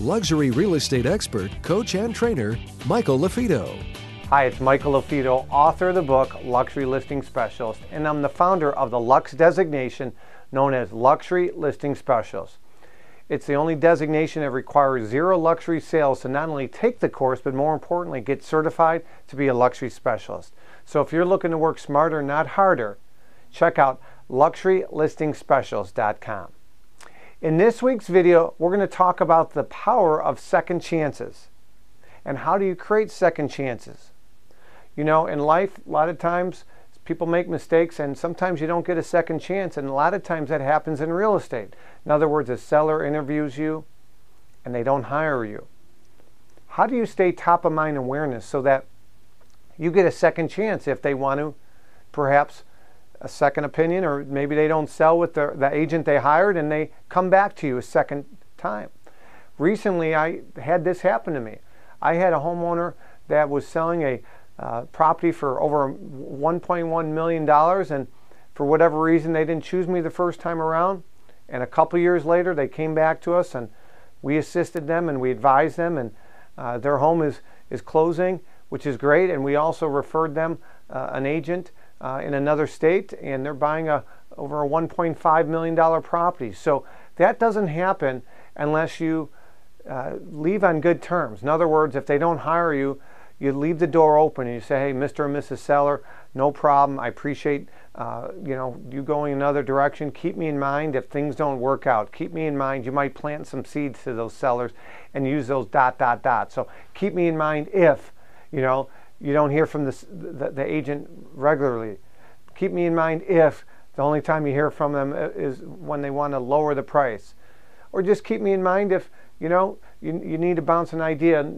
luxury real estate expert, coach, and trainer, Michael LaFido. Hi, it's Michael LaFido, author of the book Luxury Listing Specialist, and I'm the founder of the Lux designation known as Luxury Listing Specialist. It's the only designation that requires zero luxury sales to not only take the course, but more importantly, get certified to be a luxury specialist. So if you're looking to work smarter, not harder, check out luxurylistingspecialist.com. In this week's video, we're going to talk about the power of second chances and how do you create second chances. You know, in life, a lot of times people make mistakes and sometimes you don't get a second chance, and a lot of times that happens in real estate. In other words, a seller interviews you and they don't hire you. How do you stay top of mind awareness so that you get a second chance if they want to perhaps a second opinion, or maybe they don't sell with the, the agent they hired and they come back to you a second time. Recently, I had this happen to me. I had a homeowner that was selling a uh, property for over $1.1 million, and for whatever reason, they didn't choose me the first time around. And a couple years later, they came back to us and we assisted them and we advised them, and uh, their home is, is closing, which is great. And we also referred them uh, an agent uh, in another state, and they're buying a over a 1.5 million dollar property. So that doesn't happen unless you uh, leave on good terms. In other words, if they don't hire you, you leave the door open and you say, "Hey, Mr. and Mrs. Seller, no problem. I appreciate uh, you know you going another direction. Keep me in mind if things don't work out. Keep me in mind. You might plant some seeds to those sellers and use those dot dot dot. So keep me in mind if you know you don't hear from the, the, the agent regularly. Keep me in mind if the only time you hear from them is when they want to lower the price. Or just keep me in mind if, you know, you, you need to bounce an idea,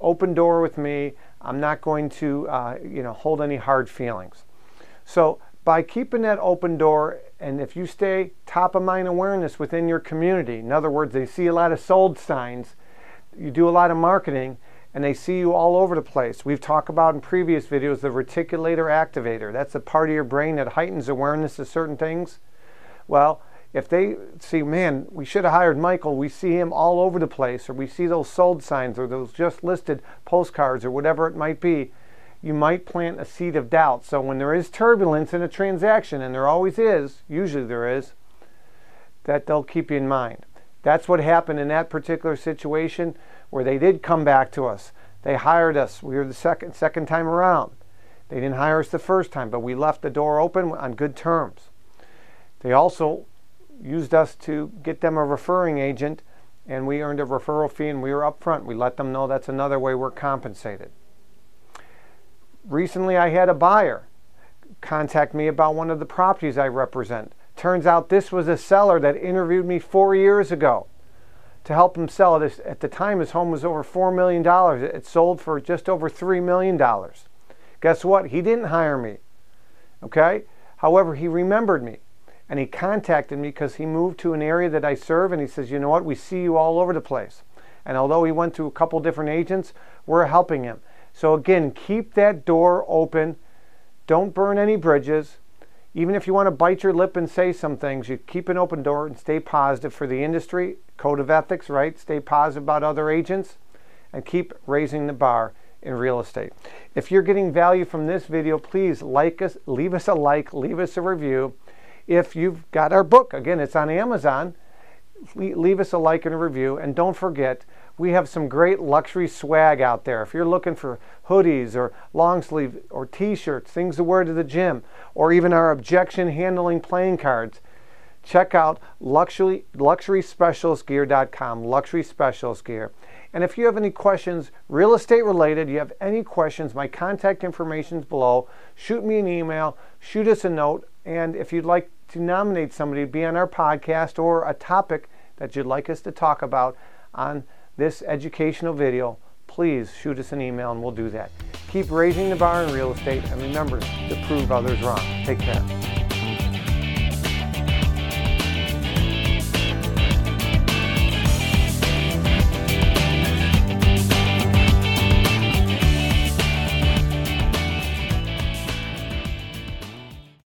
open door with me. I'm not going to, uh, you know, hold any hard feelings. So by keeping that open door, and if you stay top of mind awareness within your community, in other words, they see a lot of sold signs, you do a lot of marketing, and they see you all over the place. We've talked about in previous videos the reticular activator. That's the part of your brain that heightens awareness of certain things. Well, if they see, man, we should have hired Michael, we see him all over the place, or we see those sold signs or those just listed postcards or whatever it might be, you might plant a seed of doubt. So when there is turbulence in a transaction, and there always is, usually there is, that they'll keep you in mind. That's what happened in that particular situation where they did come back to us. They hired us. We were the second second time around. They didn't hire us the first time, but we left the door open on good terms. They also used us to get them a referring agent, and we earned a referral fee, and we were upfront. We let them know that's another way we're compensated. Recently, I had a buyer contact me about one of the properties I represent. Turns out this was a seller that interviewed me four years ago to help him sell it. At the time, his home was over $4 million. It sold for just over $3 million. Guess what? He didn't hire me. Okay? However, he remembered me and he contacted me because he moved to an area that I serve and he says, You know what? We see you all over the place. And although he went to a couple different agents, we're helping him. So, again, keep that door open. Don't burn any bridges even if you want to bite your lip and say some things, you keep an open door and stay positive for the industry, code of ethics, right? Stay positive about other agents and keep raising the bar in real estate. If you're getting value from this video, please like us, leave us a like, leave us a review. If you've got our book, again, it's on Amazon, leave us a like and a review. And don't forget, we have some great luxury swag out there. If you're looking for hoodies or long sleeve or t-shirts, things to wear to the gym, or even our objection handling playing cards, check out luxury, luxuryspecialistgear.com, luxury specialist gear. And if you have any questions, real estate related, you have any questions, my contact information is below. Shoot me an email, shoot us a note, and if you'd like to nominate somebody to be on our podcast or a topic that you'd like us to talk about on this educational video, please shoot us an email and we'll do that. Keep raising the bar in real estate and remember to prove others wrong. Take care.